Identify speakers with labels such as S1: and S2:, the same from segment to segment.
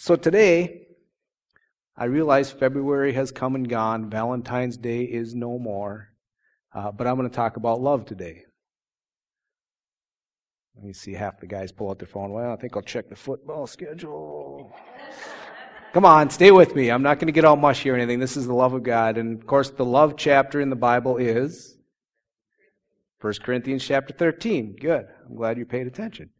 S1: So today, I realize February has come and gone. Valentine's Day is no more. Uh, but I'm going to talk about love today. Let me see half the guys pull out their phone. Well, I think I'll check the football schedule. Come on, stay with me. I'm not going to get all mushy or anything. This is the love of God. And of course, the love chapter in the Bible is 1 Corinthians chapter 13. Good. I'm glad you paid attention.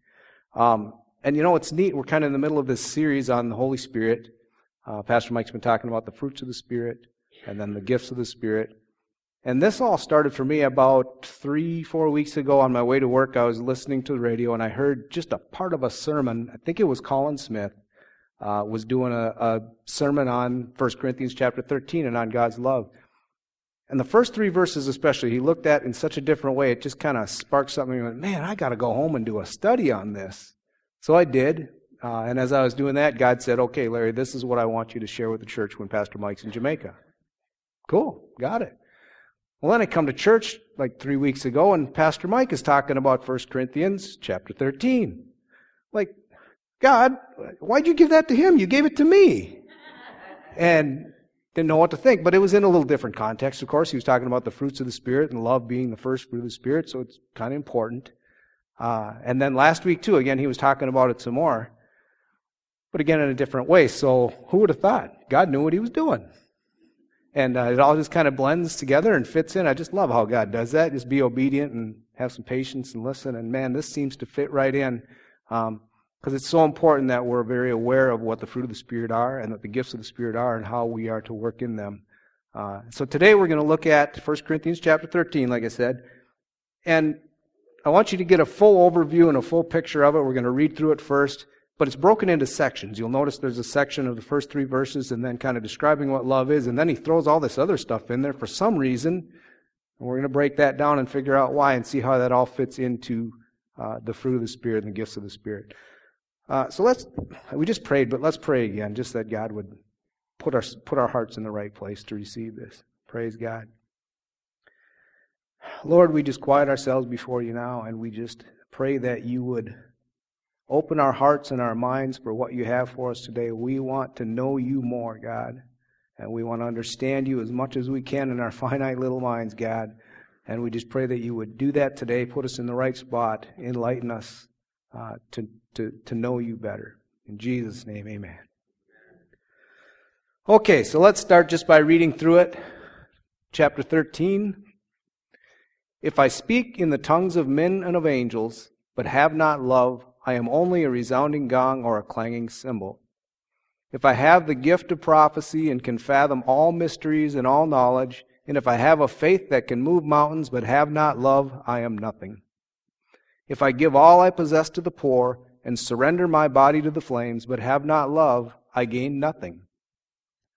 S1: Um, and you know, it's neat. We're kind of in the middle of this series on the Holy Spirit. Uh, Pastor Mike's been talking about the fruits of the Spirit and then the gifts of the Spirit. And this all started for me about three, four weeks ago on my way to work. I was listening to the radio and I heard just a part of a sermon. I think it was Colin Smith uh, was doing a, a sermon on 1 Corinthians chapter 13 and on God's love. And the first three verses, especially, he looked at in such a different way. It just kind of sparked something. He Went, Man, I got to go home and do a study on this. So I did. Uh, and as I was doing that, God said, Okay, Larry, this is what I want you to share with the church when Pastor Mike's in Jamaica. Cool. Got it. Well, then I come to church like three weeks ago, and Pastor Mike is talking about 1 Corinthians chapter 13. Like, God, why'd you give that to him? You gave it to me. And didn't know what to think, but it was in a little different context, of course. He was talking about the fruits of the Spirit and love being the first fruit of the Spirit, so it's kind of important. Uh, and then last week, too, again, he was talking about it some more, but again in a different way. So who would have thought? God knew what he was doing. And uh, it all just kind of blends together and fits in. I just love how God does that. Just be obedient and have some patience and listen. And man, this seems to fit right in because um, it's so important that we're very aware of what the fruit of the Spirit are and that the gifts of the Spirit are and how we are to work in them. Uh, so today we're going to look at 1 Corinthians chapter 13, like I said. And I want you to get a full overview and a full picture of it. We're going to read through it first. But it's broken into sections. You'll notice there's a section of the first three verses and then kind of describing what love is. And then he throws all this other stuff in there for some reason. And we're going to break that down and figure out why and see how that all fits into uh, the fruit of the Spirit and the gifts of the Spirit. Uh, so let's, we just prayed, but let's pray again, just that God would put our, put our hearts in the right place to receive this. Praise God. Lord, we just quiet ourselves before you now and we just pray that you would Open our hearts and our minds for what you have for us today. We want to know you more, God. And we want to understand you as much as we can in our finite little minds, God. And we just pray that you would do that today, put us in the right spot, enlighten us uh, to, to, to know you better. In Jesus' name, amen. Okay, so let's start just by reading through it. Chapter 13. If I speak in the tongues of men and of angels, but have not love, I am only a resounding gong or a clanging cymbal. If I have the gift of prophecy and can fathom all mysteries and all knowledge, and if I have a faith that can move mountains but have not love, I am nothing. If I give all I possess to the poor and surrender my body to the flames but have not love, I gain nothing.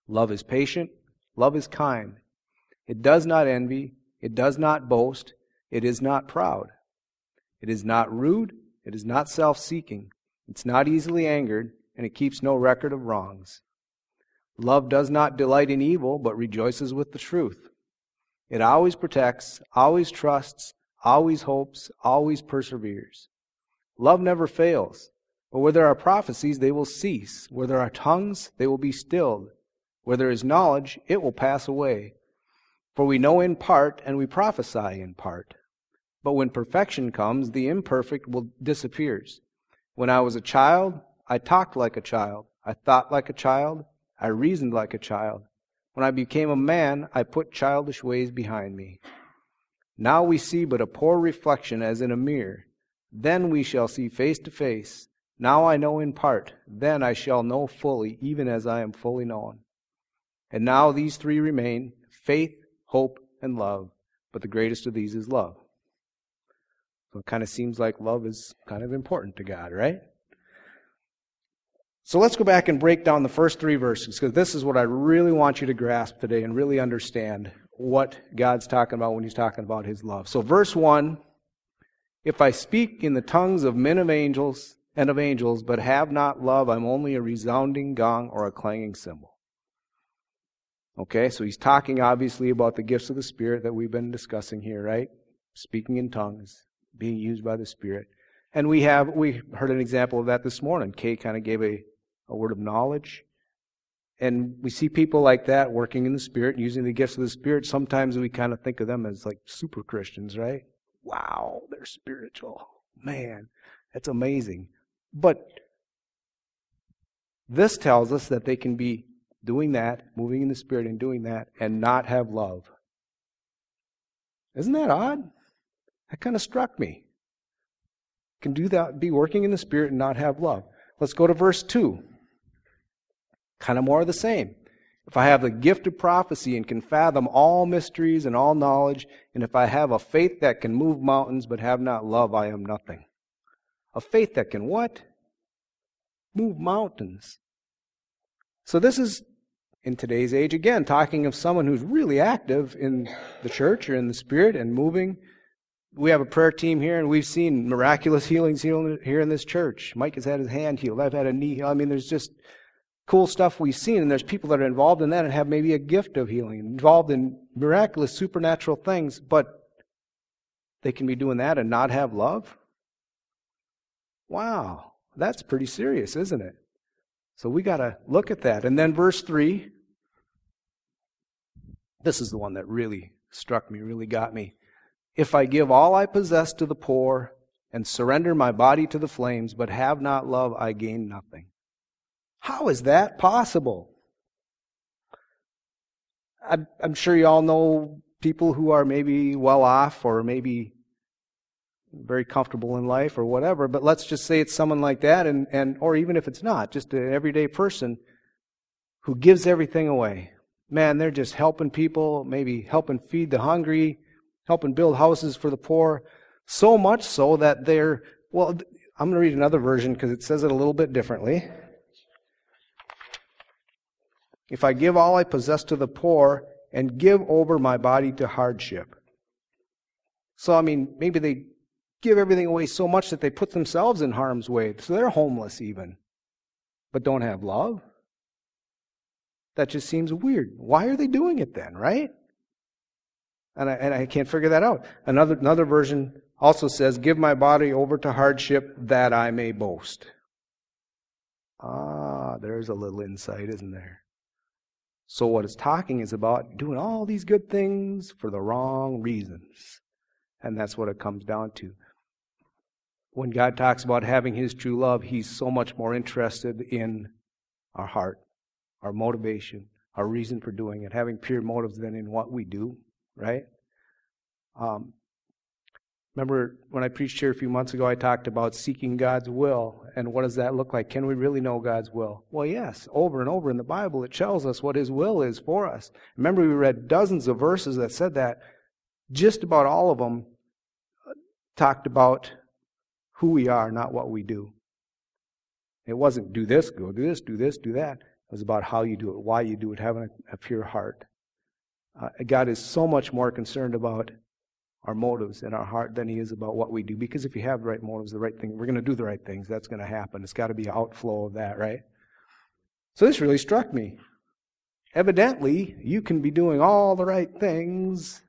S1: Love is patient, love is kind. It does not envy, it does not boast, it is not proud. It is not rude, it is not self seeking, it's not easily angered, and it keeps no record of wrongs. Love does not delight in evil, but rejoices with the truth. It always protects, always trusts, always hopes, always perseveres. Love never fails. But where there are prophecies, they will cease. Where there are tongues, they will be stilled. Where there is knowledge, it will pass away. For we know in part, and we prophesy in part. But when perfection comes, the imperfect will disappears. When I was a child, I talked like a child. I thought like a child. I reasoned like a child. When I became a man, I put childish ways behind me. Now we see but a poor reflection as in a mirror. Then we shall see face to face. Now I know in part. Then I shall know fully, even as I am fully known. And now these three remain faith, hope, and love. But the greatest of these is love. So it kind of seems like love is kind of important to God, right? So let's go back and break down the first three verses because this is what I really want you to grasp today and really understand what God's talking about when He's talking about His love. So, verse 1 If I speak in the tongues of men of angels and of angels, but have not love, I'm only a resounding gong or a clanging cymbal. Okay, so he's talking obviously about the gifts of the Spirit that we've been discussing here, right? Speaking in tongues being used by the Spirit. And we have, we heard an example of that this morning. Kay kind of gave a a word of knowledge. And we see people like that working in the Spirit, using the gifts of the Spirit. Sometimes we kind of think of them as like super Christians, right? Wow, they're spiritual. Man, that's amazing. But this tells us that they can be doing that, moving in the Spirit and doing that, and not have love. Isn't that odd? That kind of struck me. Can do that, be working in the Spirit and not have love. Let's go to verse 2. Kind of more of the same. If I have the gift of prophecy and can fathom all mysteries and all knowledge, and if I have a faith that can move mountains but have not love, I am nothing. A faith that can what? Move mountains. So this is, in today's age, again, talking of someone who's really active in the church or in the spirit and moving. We have a prayer team here, and we've seen miraculous healings here in this church. Mike has had his hand healed. I've had a knee healed. I mean, there's just cool stuff we've seen, and there's people that are involved in that and have maybe a gift of healing, involved in miraculous supernatural things, but they can be doing that and not have love? Wow, that's pretty serious, isn't it? So we got to look at that. And then verse 3, this is the one that really struck me, really got me. If I give all I possess to the poor and surrender my body to the flames, but have not love, I gain nothing. How is that possible? I'm, sure you all know people who are maybe well off or maybe very comfortable in life or whatever, but let's just say it's someone like that, and, and or even if it's not, just an everyday person who gives everything away. Man, they're just helping people, maybe helping feed the hungry, helping build houses for the poor, so much so that they're, well, I'm going to read another version because it says it a little bit differently. If I give all I possess to the poor and give over my body to hardship. So, I mean, maybe they give everything away so much that they put themselves in harm's way. So they're homeless even, but don't have love. That just seems weird. Why are they doing it then, right? And I, and I can't figure that out. Another, another version also says, Give my body over to hardship that I may boast. Ah, there's a little insight, isn't there? So, what it's talking is about doing all these good things for the wrong reasons. And that's what it comes down to. When God talks about having His true love, He's so much more interested in our heart, our motivation, our reason for doing it, having pure motives than in what we do, right? Um, Remember when I preached here a few months ago, I talked about seeking God's will. And what does that look like? Can we really know God's will? Well, yes. Over and over in the Bible, it tells us what His will is for us. Remember, we read dozens of verses that said that. Just about all of them talked about who we are, not what we do. It wasn't do this, go do this, do this, do that. Was about how you do it, why you do it, having a, a pure heart. Uh, God is so much more concerned about our motives and our heart than he is about what we do. Because if you have the right motives, the right thing, we're going to do the right things. That's going to happen. It's got to be an outflow of that, right? So this really struck me. Evidently, you can be doing all the right things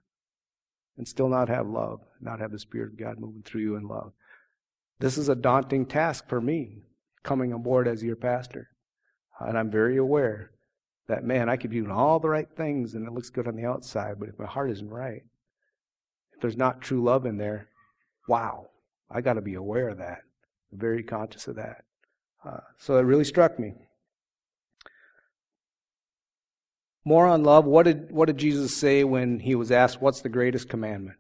S1: and still not have love, not have the Spirit of God moving through you in love. This is a daunting task for me, coming aboard as your pastor. And I'm very aware that, man, I could be doing all the right things and it looks good on the outside, but if my heart isn't right, if there's not true love in there, wow, I got to be aware of that, very conscious of that. Uh, so it really struck me. More on love. What did, what did Jesus say when he was asked, What's the greatest commandment?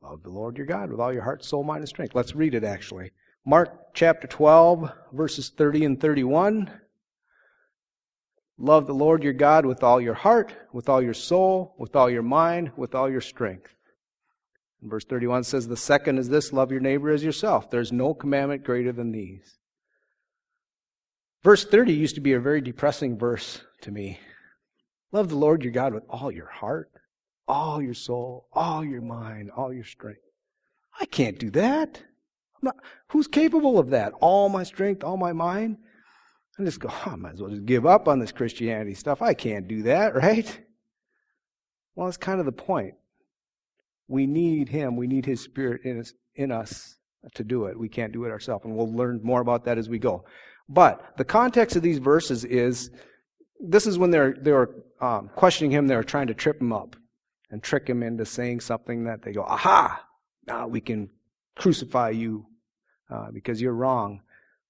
S1: Love the Lord your God with all your heart, soul, mind, and strength. Let's read it actually. Mark chapter 12, verses 30 and 31. Love the Lord your God with all your heart, with all your soul, with all your mind, with all your strength. And verse 31 says, The second is this love your neighbor as yourself. There's no commandment greater than these. Verse 30 used to be a very depressing verse to me. Love the Lord your God with all your heart, all your soul, all your mind, all your strength. I can't do that. Not, who's capable of that? All my strength, all my mind? and just go, oh, I might as well just give up on this Christianity stuff. I can't do that, right? Well, that's kind of the point. We need Him. We need His Spirit in us, in us to do it. We can't do it ourselves. And we'll learn more about that as we go. But the context of these verses is this is when they're, they're um, questioning him, they're trying to trip him up and trick him into saying something that they go, aha, now we can crucify you uh, because you're wrong.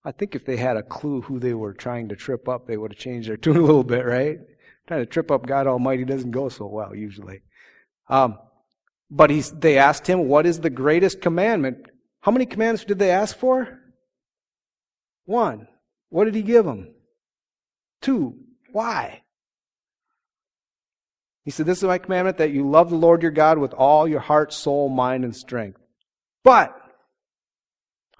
S1: I think if they had a clue who they were trying to trip up, they would have changed their tune a little bit, right? Trying to trip up God Almighty doesn't go so well usually. Um, but he's, they asked him, what is the greatest commandment? How many commandments did they ask for? One. What did he give them? Two. Why? He said, This is my commandment that you love the Lord your God with all your heart, soul, mind, and strength. But,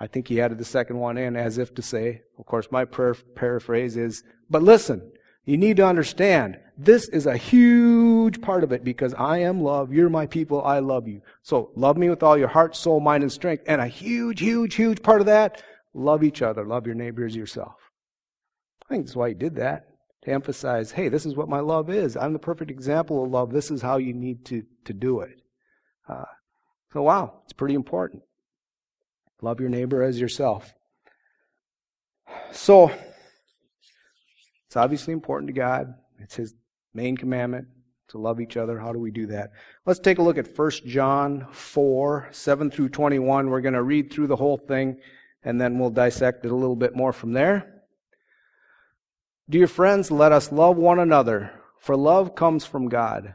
S1: I think he added the second one in as if to say, of course, my paraphrase is, but listen, you need to understand, this is a huge part of it because I am love, you're my people, I love you. So, love me with all your heart, soul, mind, and strength. And a huge, huge, huge part of that, love each other, love your neighbors, yourself. I think that's why he did that. To emphasize, hey, this is what my love is. I'm the perfect example of love. This is how you need to, to do it. Uh, so, wow, it's pretty important. Love your neighbor as yourself. So, it's obviously important to God. It's His main commandment to love each other. How do we do that? Let's take a look at 1 John 4, 7 through 21. We're going to read through the whole thing and then we'll dissect it a little bit more from there. Dear friends, let us love one another, for love comes from God.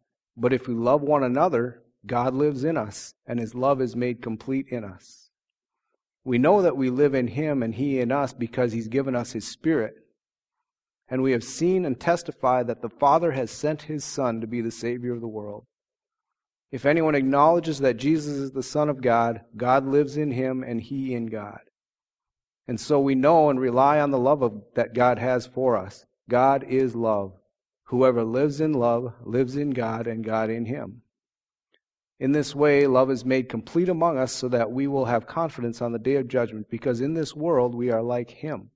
S1: but if we love one another, God lives in us, and his love is made complete in us. We know that we live in him and he in us because he's given us his Spirit. And we have seen and testified that the Father has sent his Son to be the Savior of the world. If anyone acknowledges that Jesus is the Son of God, God lives in him and he in God. And so we know and rely on the love of, that God has for us. God is love. Whoever lives in love lives in God and God in him. In this way, love is made complete among us so that we will have confidence on the day of judgment, because in this world we are like him.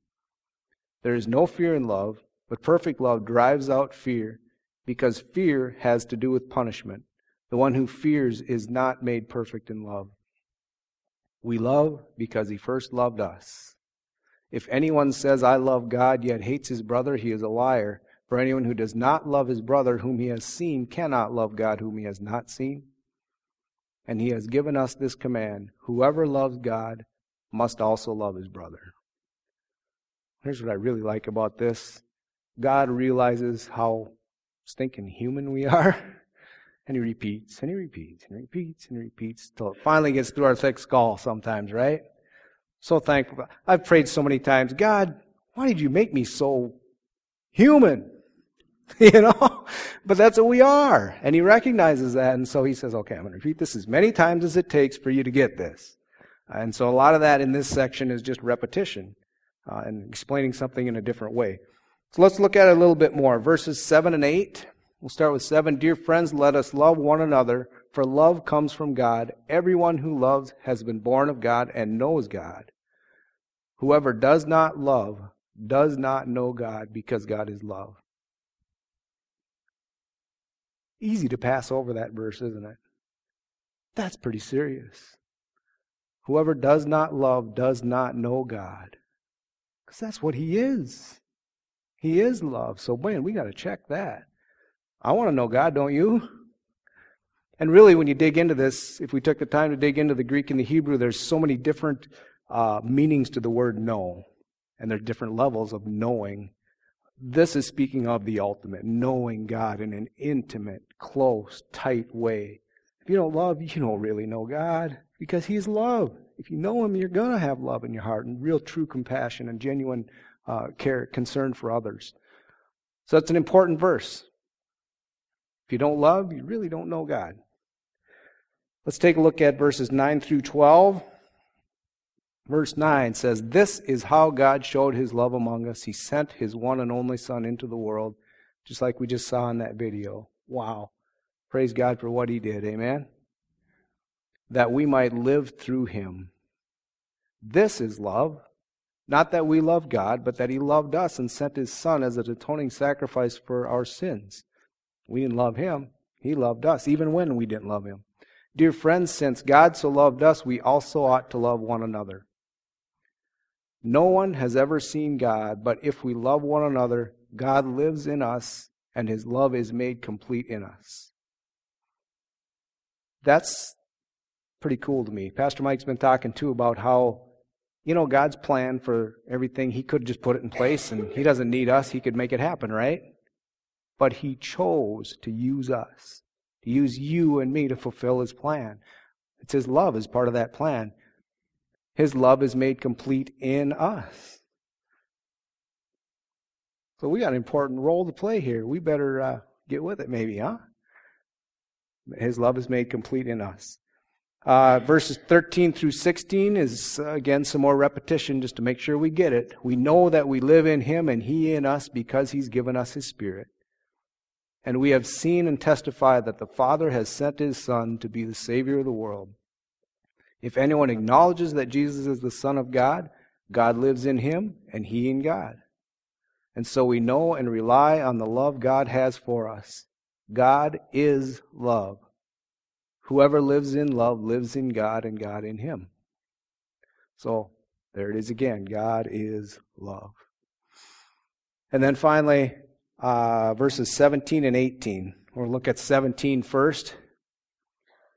S1: There is no fear in love, but perfect love drives out fear, because fear has to do with punishment. The one who fears is not made perfect in love. We love because he first loved us. If anyone says, I love God, yet hates his brother, he is a liar. For anyone who does not love his brother whom he has seen cannot love God whom he has not seen. And he has given us this command whoever loves God must also love his brother. Here's what I really like about this God realizes how stinking human we are. And he repeats, and he repeats, and repeats, and repeats, till it finally gets through our thick skull sometimes, right? So thankful. I've prayed so many times, God, why did you make me so human? you know? But that's what we are. And he recognizes that. And so he says, okay, I'm going to repeat this as many times as it takes for you to get this. And so a lot of that in this section is just repetition uh, and explaining something in a different way. So let's look at it a little bit more. Verses 7 and 8. We'll start with 7. Dear friends, let us love one another, for love comes from God. Everyone who loves has been born of God and knows God. Whoever does not love does not know God because God is love. Easy to pass over that verse, isn't it? That's pretty serious. Whoever does not love does not know God. Because that's what He is. He is love. So, man, we got to check that. I want to know God, don't you? And really, when you dig into this, if we took the time to dig into the Greek and the Hebrew, there's so many different uh, meanings to the word know, and there are different levels of knowing. This is speaking of the ultimate, knowing God in an intimate, close, tight way. If you don't love, you don't really know God because He's love. If you know Him, you're going to have love in your heart and real, true compassion and genuine uh, care, concern for others. So that's an important verse. If you don't love, you really don't know God. Let's take a look at verses 9 through 12. Verse 9 says, This is how God showed his love among us. He sent his one and only Son into the world, just like we just saw in that video. Wow. Praise God for what he did. Amen. That we might live through him. This is love. Not that we love God, but that he loved us and sent his Son as an atoning sacrifice for our sins. We didn't love him. He loved us, even when we didn't love him. Dear friends, since God so loved us, we also ought to love one another. No one has ever seen God, but if we love one another, God lives in us and his love is made complete in us. That's pretty cool to me. Pastor Mike's been talking too about how, you know, God's plan for everything, he could just put it in place and he doesn't need us. He could make it happen, right? But he chose to use us, to use you and me to fulfill his plan. It's his love as part of that plan. His love is made complete in us. So we got an important role to play here. We better uh, get with it, maybe, huh? His love is made complete in us. Uh, verses 13 through 16 is, uh, again, some more repetition just to make sure we get it. We know that we live in Him and He in us because He's given us His Spirit. And we have seen and testified that the Father has sent His Son to be the Savior of the world. If anyone acknowledges that Jesus is the Son of God, God lives in him and he in God. And so we know and rely on the love God has for us. God is love. Whoever lives in love lives in God and God in him. So there it is again. God is love. And then finally, uh, verses 17 and 18. We'll look at 17 first.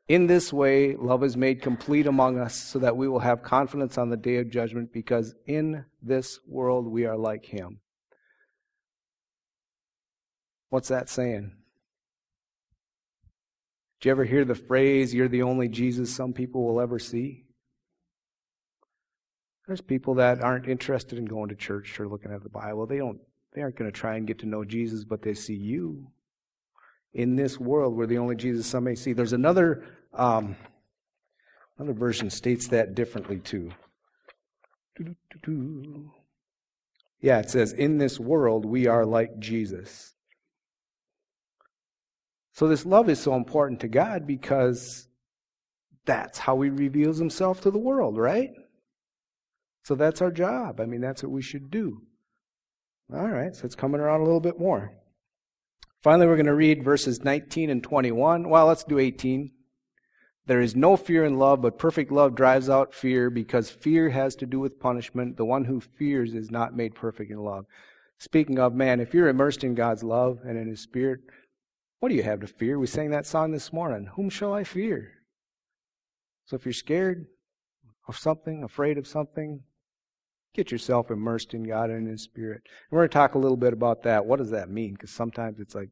S1: In this way, love is made complete among us so that we will have confidence on the day of judgment because in this world we are like him. What's that saying? Did you ever hear the phrase, you're the only Jesus some people will ever see? There's people that aren't interested in going to church or looking at the Bible. They don't they aren't going to try and get to know Jesus, but they see you. In this world, we're the only Jesus some may see. There's another um, another version states that differently too. Yeah, it says, In this world we are like Jesus. So this love is so important to God because that's how he reveals himself to the world, right? So that's our job. I mean, that's what we should do. All right, so it's coming around a little bit more. Finally, we're going to read verses 19 and 21. Well, let's do 18. There is no fear in love, but perfect love drives out fear because fear has to do with punishment. The one who fears is not made perfect in love. Speaking of, man, if you're immersed in God's love and in His Spirit, what do you have to fear? We sang that song this morning. Whom shall I fear? So if you're scared of something, afraid of something, get yourself immersed in God and in His Spirit. And we're going to talk a little bit about that. What does that mean? Because sometimes it's like,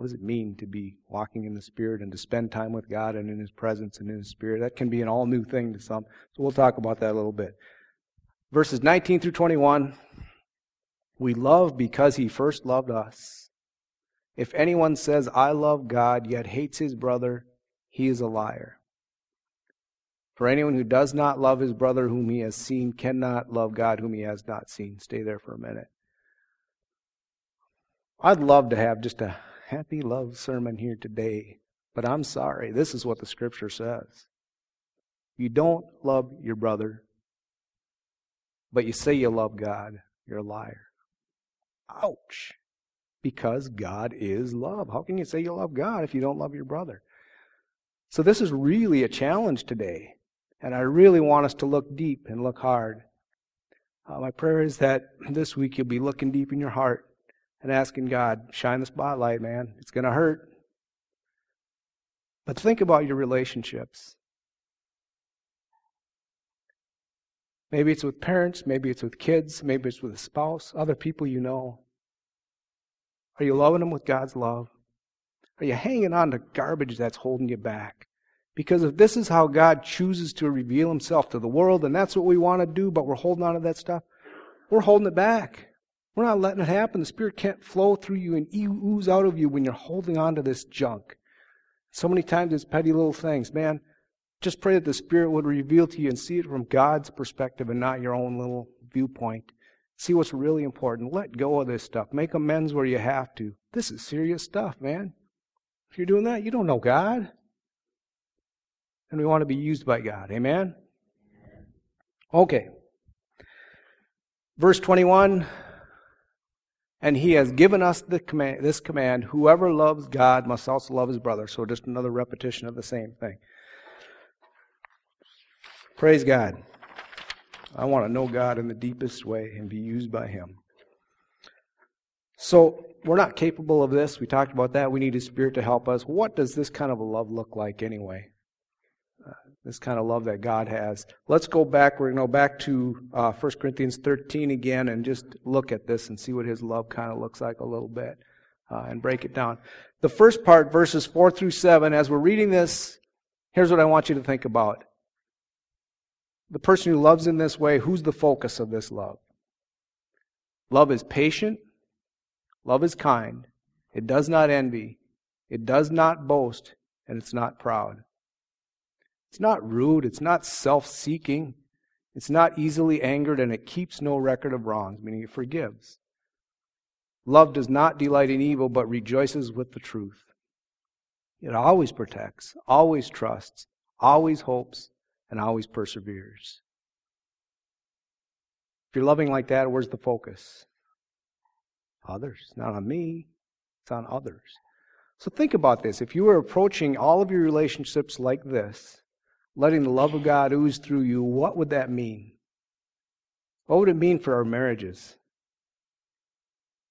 S1: what does it mean to be walking in the Spirit and to spend time with God and in His presence and in His Spirit? That can be an all new thing to some. So we'll talk about that a little bit. Verses 19 through 21. We love because He first loved us. If anyone says, I love God, yet hates his brother, he is a liar. For anyone who does not love his brother whom he has seen cannot love God whom he has not seen. Stay there for a minute. I'd love to have just a happy love sermon here today, but I'm sorry. This is what the scripture says. You don't love your brother, but you say you love God, you're a liar. Ouch. Because God is love. How can you say you love God if you don't love your brother? So this is really a challenge today. And I really want us to look deep and look hard. Uh, my prayer is that this week you'll be looking deep in your heart and asking God, shine the spotlight, man. It's going to hurt. But think about your relationships. Maybe it's with parents, maybe it's with kids, maybe it's with a spouse, other people you know. Are you loving them with God's love? Are you hanging on to garbage that's holding you back? Because if this is how God chooses to reveal himself to the world, and that's what we want to do, but we're holding on to that stuff, we're holding it back. We're not letting it happen. The Spirit can't flow through you and ooze out of you when you're holding on to this junk. So many times it's petty little things. Man, Just pray that the Spirit would reveal to you and see it from God's perspective and not your own little viewpoint. See what's really important. Let go of this stuff. Make amends where you have to. This is serious stuff, man. If you're doing that, you don't know God. And we want to be used by God. Amen? Okay. Verse 21 And he has given us the command, this command whoever loves God must also love his brother. So just another repetition of the same thing. Praise God. I want to know God in the deepest way and be used by Him. So, we're not capable of this. We talked about that. We need His Spirit to help us. What does this kind of a love look like anyway? This kind of love that God has. Let's go back. We're going to go back to uh, 1 Corinthians 13 again and just look at this and see what His love kind of looks like a little bit uh, and break it down. The first part, verses 4 through 7, as we're reading this, here's what I want you to think about the person who loves in this way, who's the focus of this love? Love is patient. Love is kind. It does not envy. It does not boast. And it's not proud. It's not rude. It's not self seeking. It's not easily angered. And it keeps no record of wrongs, meaning it forgives. Love does not delight in evil, but rejoices with the truth. It always protects, always trusts, always hopes, and always perseveres. If you're loving like that, where's the focus? Others. Not on me, it's on others. So think about this. If you were approaching all of your relationships like this, letting the love of God ooze through you, what would that mean? What would it mean for our marriages?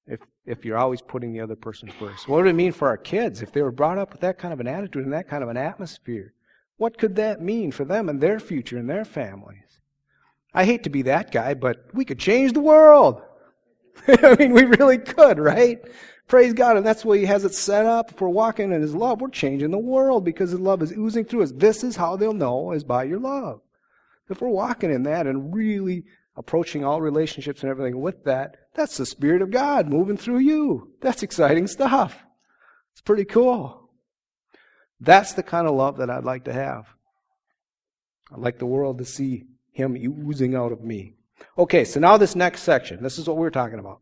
S1: If, if you're always putting the other person first. What would it mean for our kids if they were brought up with that kind of an attitude and that kind of an atmosphere? What could that mean for them and their future and their families? I hate to be that guy, but we could change the world. I mean, we really could, right? Praise God. And that's way He has it set up. If we're walking in His love, we're changing the world because His love is oozing through us. This is how they'll know is by your love. If we're walking in that and really approaching all relationships and everything with that, that's the Spirit of God moving through you. That's exciting stuff. It's pretty cool. That's the kind of love that I'd like to have. I'd like the world to see Him oozing out of me. Okay, so now this next section. This is what we're talking about.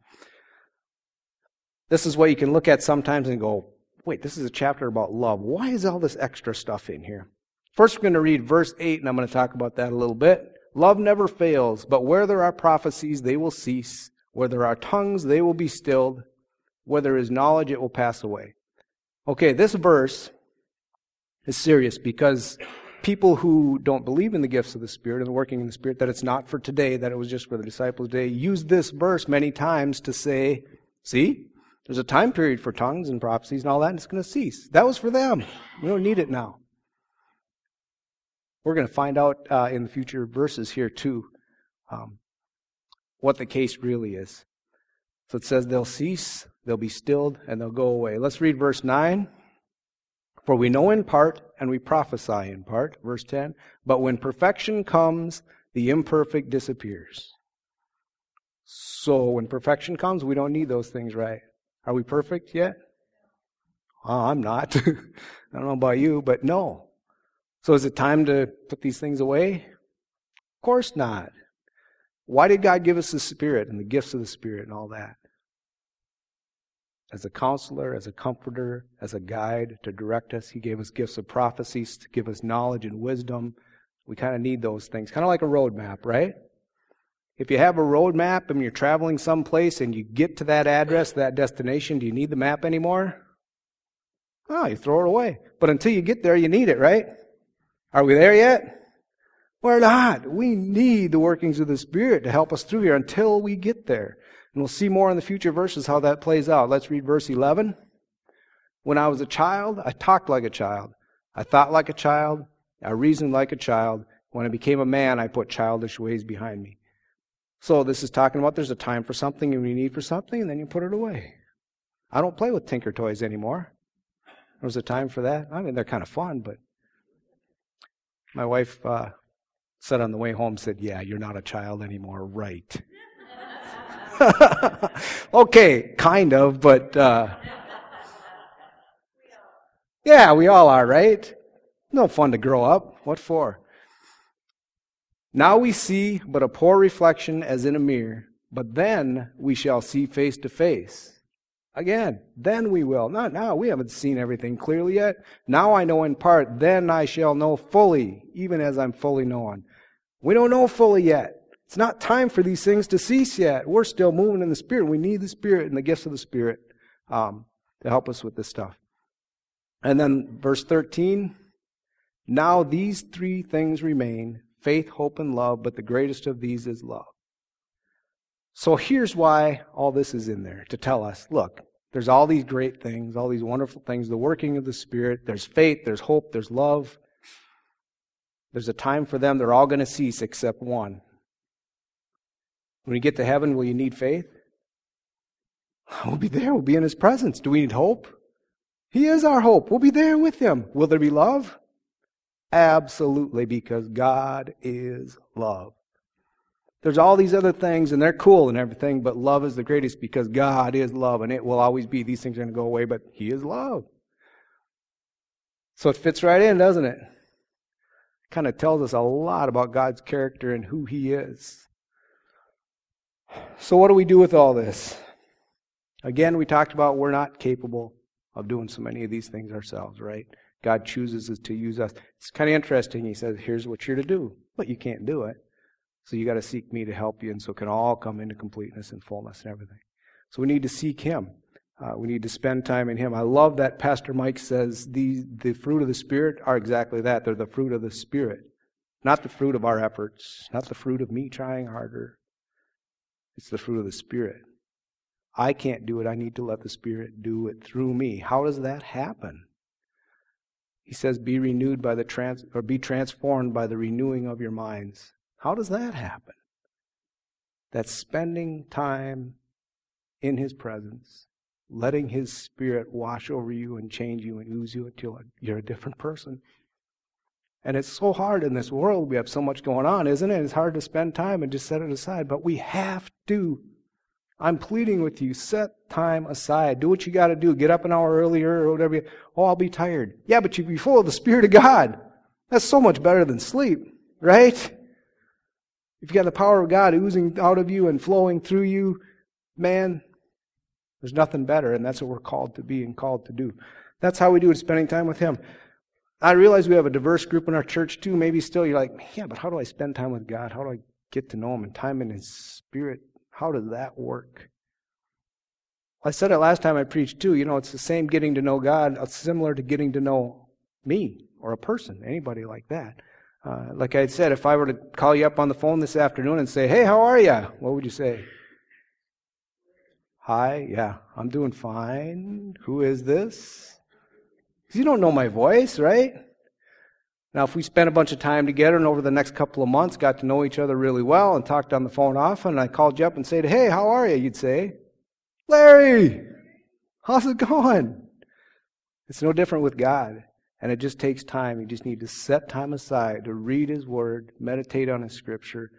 S1: This is what you can look at sometimes and go, wait, this is a chapter about love. Why is all this extra stuff in here? First, we're going to read verse 8, and I'm going to talk about that a little bit. Love never fails, but where there are prophecies, they will cease. Where there are tongues, they will be stilled. Where there is knowledge, it will pass away. Okay, this verse is serious because people who don't believe in the gifts of the Spirit and the working in the Spirit, that it's not for today, that it was just for the disciples' day, use this verse many times to say, see, there's a time period for tongues and prophecies and all that, and it's going to cease. That was for them. We don't need it now. We're going to find out uh, in the future verses here, too, um, what the case really is. So it says they'll cease, they'll be stilled, and they'll go away. Let's read verse 9. For we know in part and we prophesy in part, verse 10. But when perfection comes, the imperfect disappears. So when perfection comes, we don't need those things, right? Are we perfect yet? I'm not. I don't know about you, but no. So is it time to put these things away? Of course not. Why did God give us the Spirit and the gifts of the Spirit and all that? as a counselor, as a comforter, as a guide to direct us. He gave us gifts of prophecies to give us knowledge and wisdom. We kind of need those things, kind of like a road map, right? If you have a road map and you're traveling someplace and you get to that address, that destination, do you need the map anymore? Oh, you throw it away. But until you get there, you need it, right? Are we there yet? We're not. We need the workings of the Spirit to help us through here until we get there. And we'll see more in the future verses how that plays out. Let's read verse 11. When I was a child, I talked like a child. I thought like a child. I reasoned like a child. When I became a man, I put childish ways behind me. So this is talking about there's a time for something and you need for something, and then you put it away. I don't play with Tinker toys anymore. There was a time for that. I mean, they're kind of fun, but my wife uh, said on the way home, said, "Yeah, you're not a child anymore, right?" okay, kind of, but uh, yeah, we all are, right? No fun to grow up. What for? Now we see but a poor reflection as in a mirror, but then we shall see face to face. Again, then we will. Not now. We haven't seen everything clearly yet. Now I know in part. Then I shall know fully, even as I'm fully known. We don't know fully yet. It's not time for these things to cease yet. We're still moving in the Spirit. We need the Spirit and the gifts of the Spirit um, to help us with this stuff. And then verse 13 Now these three things remain faith, hope, and love, but the greatest of these is love. So here's why all this is in there to tell us look, there's all these great things, all these wonderful things, the working of the Spirit. There's faith, there's hope, there's love. There's a time for them. They're all going to cease except one. When you get to heaven, will you need faith? We'll be there. We'll be in His presence. Do we need hope? He is our hope. We'll be there with Him. Will there be love? Absolutely, because God is love. There's all these other things, and they're cool and everything, but love is the greatest because God is love, and it will always be. These things are going to go away, but He is love. So it fits right in, doesn't it? Kind of tells us a lot about God's character and who He is. So, what do we do with all this? Again, we talked about we're not capable of doing so many of these things ourselves, right? God chooses us to use us. It's kind of interesting. He says, Here's what you're to do, but you can't do it. So you got to seek me to help you, and so it can all come into completeness and fullness and everything. So we need to seek Him. Uh, we need to spend time in Him. I love that Pastor Mike says the the fruit of the Spirit are exactly that. They're the fruit of the Spirit, not the fruit of our efforts, not the fruit of me trying harder. It's the fruit of the Spirit. I can't do it. I need to let the Spirit do it through me. How does that happen? He says, "Be renewed by the trans or be transformed by the renewing of your minds." How does that happen? That's spending time in His presence, letting His Spirit wash over you and change you and ooze you until you're a different person. And it's so hard in this world. We have so much going on, isn't it? It's hard to spend time and just set it aside, but we have to. I'm pleading with you, set time aside. Do what you got to do. Get up an hour earlier or whatever. Oh, I'll be tired. Yeah, but you be full of the Spirit of God. That's so much better than sleep, right? If you got the power of God oozing out of you and flowing through you, man, there's nothing better, and that's what we're called to be and called to do. That's how we do it, spending time with Him. I realize we have a diverse group in our church too. Maybe still you're like, yeah, but how do I spend time with God? How do I get to know Him and time in His Spirit? How does that work? I said it last time I preached too. You know, it's the same getting to know God, it's similar to getting to know me or a person, anybody like that. Uh, like I said, if I were to call you up on the phone this afternoon and say, hey, how are you? What would you say? Hi, yeah, I'm doing fine. Who is this? You don't know my voice, right? Now, if we spent a bunch of time together and over the next couple of months got to know each other really well and talked on the phone often, and I called you up and said, hey, how are you? You'd say, Larry, how's it going? It's no different with God. And it just takes time. You just need to set time aside to read His Word, meditate on His Scripture.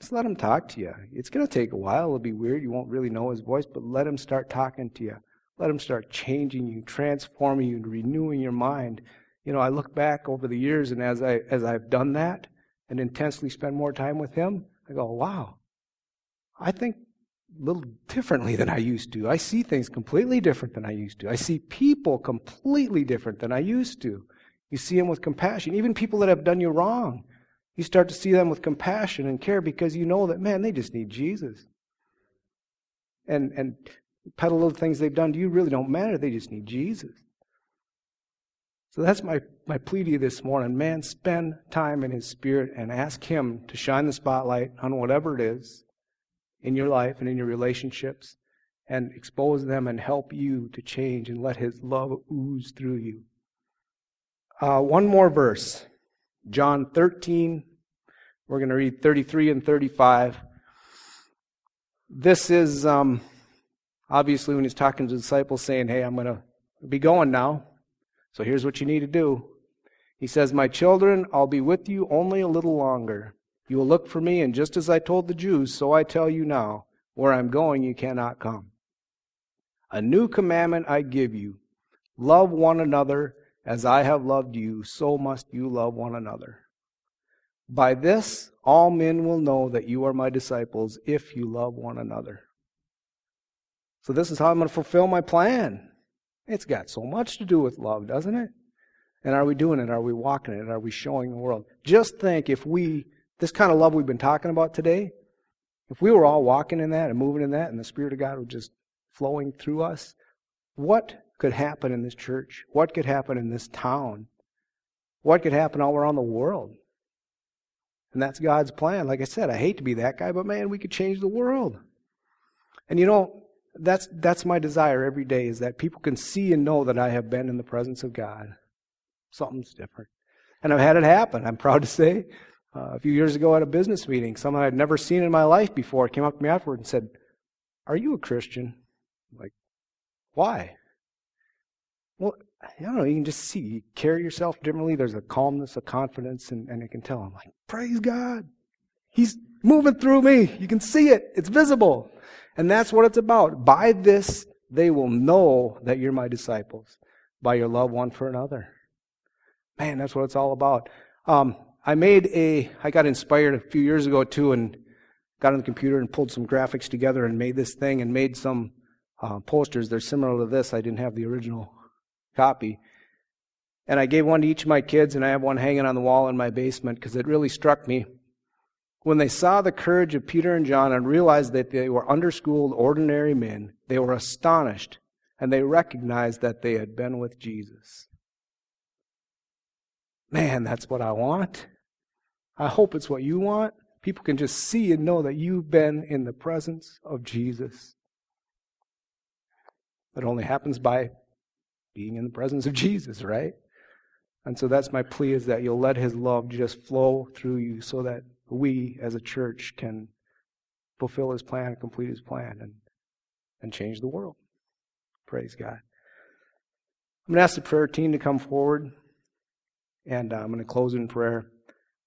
S1: Just let Him talk to you. It's going to take a while. It'll be weird. You won't really know His voice, but let Him start talking to you. Let Him start changing you, transforming you, and renewing your mind. You know, I look back over the years, and as, I, as I've done that and intensely spend more time with Him, I go, wow, I think a little differently than I used to. I see things completely different than I used to. I see people completely different than I used to. You see them with compassion. Even people that have done you wrong, you start to see them with compassion and care because you know that, man, they just need Jesus. And, and peddle little things they've done to you really don't matter. They just need Jesus. So that's my, my plea to you this morning. Man, spend time in His Spirit and ask Him to shine the spotlight on whatever it is in your life and in your relationships and expose them and help you to change and let His love ooze through you. Uh, one more verse John 13. We're going to read 33 and 35. This is um, obviously when he's talking to the disciples, saying, Hey, I'm going to be going now. So here's what you need to do. He says, My children, I'll be with you only a little longer. You will look for me, and just as I told the Jews, so I tell you now, where I'm going, you cannot come. A new commandment I give you love one another As I have loved you, so must you love one another. By this, all men will know that you are my disciples if you love one another. So, this is how I'm going to fulfill my plan. It's got so much to do with love, doesn't it? And are we doing it? Are we walking it? Are we showing the world? Just think if we, this kind of love we've been talking about today, if we were all walking in that and moving in that and the Spirit of God was just flowing through us, what could happen in this church? What could happen in this town? What could happen all around the world? And that's God's plan. Like I said, I hate to be that guy, but man, we could change the world. And you know, that's that's my desire every day is that people can see and know that I have been in the presence of God. Something's different. And I've had it happen. I'm proud to say. Uh, a few years ago at a business meeting, someone I'd never seen in my life before came up to me afterward and said, Are you a Christian? I'm like, why? Well, I don't know. You can just see. You carry yourself differently. There's a calmness, a confidence, and, and you can tell. I'm like, praise God. He's moving through me. You can see it. It's visible. And that's what it's about. By this, they will know that you're my disciples, by your love one for another. Man, that's what it's all about. Um, I made a, I got inspired a few years ago too, and got on the computer and pulled some graphics together and made this thing and made some uh, posters. They're similar to this. I didn't have the original copy. And I gave one to each of my kids, and I have one hanging on the wall in my basement because it really struck me. When they saw the courage of Peter and John and realized that they were underschooled, ordinary men, they were astonished and they recognized that they had been with Jesus. Man, that's what I want. I hope it's what you want. People can just see and know that you've been in the presence of Jesus. It only happens by being in the presence of Jesus, right? And so that's my plea is that you'll let his love just flow through you so that we as a church can fulfill his plan and complete his plan and, and change the world. Praise God. I'm going to ask the prayer team to come forward, and uh, I'm going to close in prayer.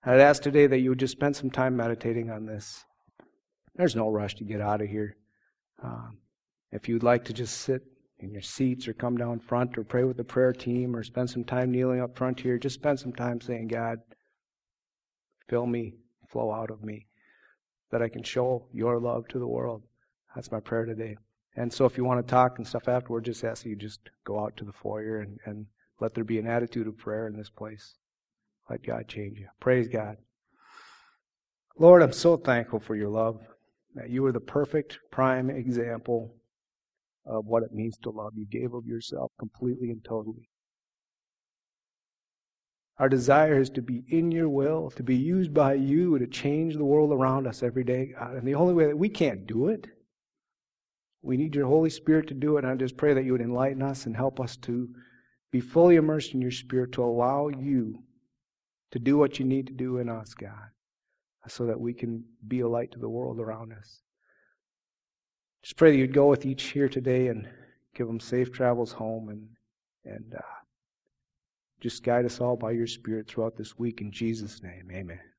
S1: I'd ask today that you would just spend some time meditating on this. There's no rush to get out of here. Um, if you'd like to just sit in your seats or come down front or pray with the prayer team or spend some time kneeling up front here. Just spend some time saying, God, fill me, flow out of me, that I can show your love to the world. That's my prayer today. And so if you want to talk and stuff afterward, just ask you just go out to the foyer and, and let there be an attitude of prayer in this place. Let God change you. Praise God. Lord, I'm so thankful for your love, that you are the perfect prime example of what it means to love. You gave of yourself completely and totally. Our desire is to be in your will, to be used by you to change the world around us every day, God. And the only way that we can't do it, we need your Holy Spirit to do it. And I just pray that you would enlighten us and help us to be fully immersed in your Spirit to allow you to do what you need to do in us, God, so that we can be a light to the world around us. Just pray that you'd go with each here today and give them safe travels home and, and uh, just guide us all by your Spirit throughout this week. In Jesus' name, amen.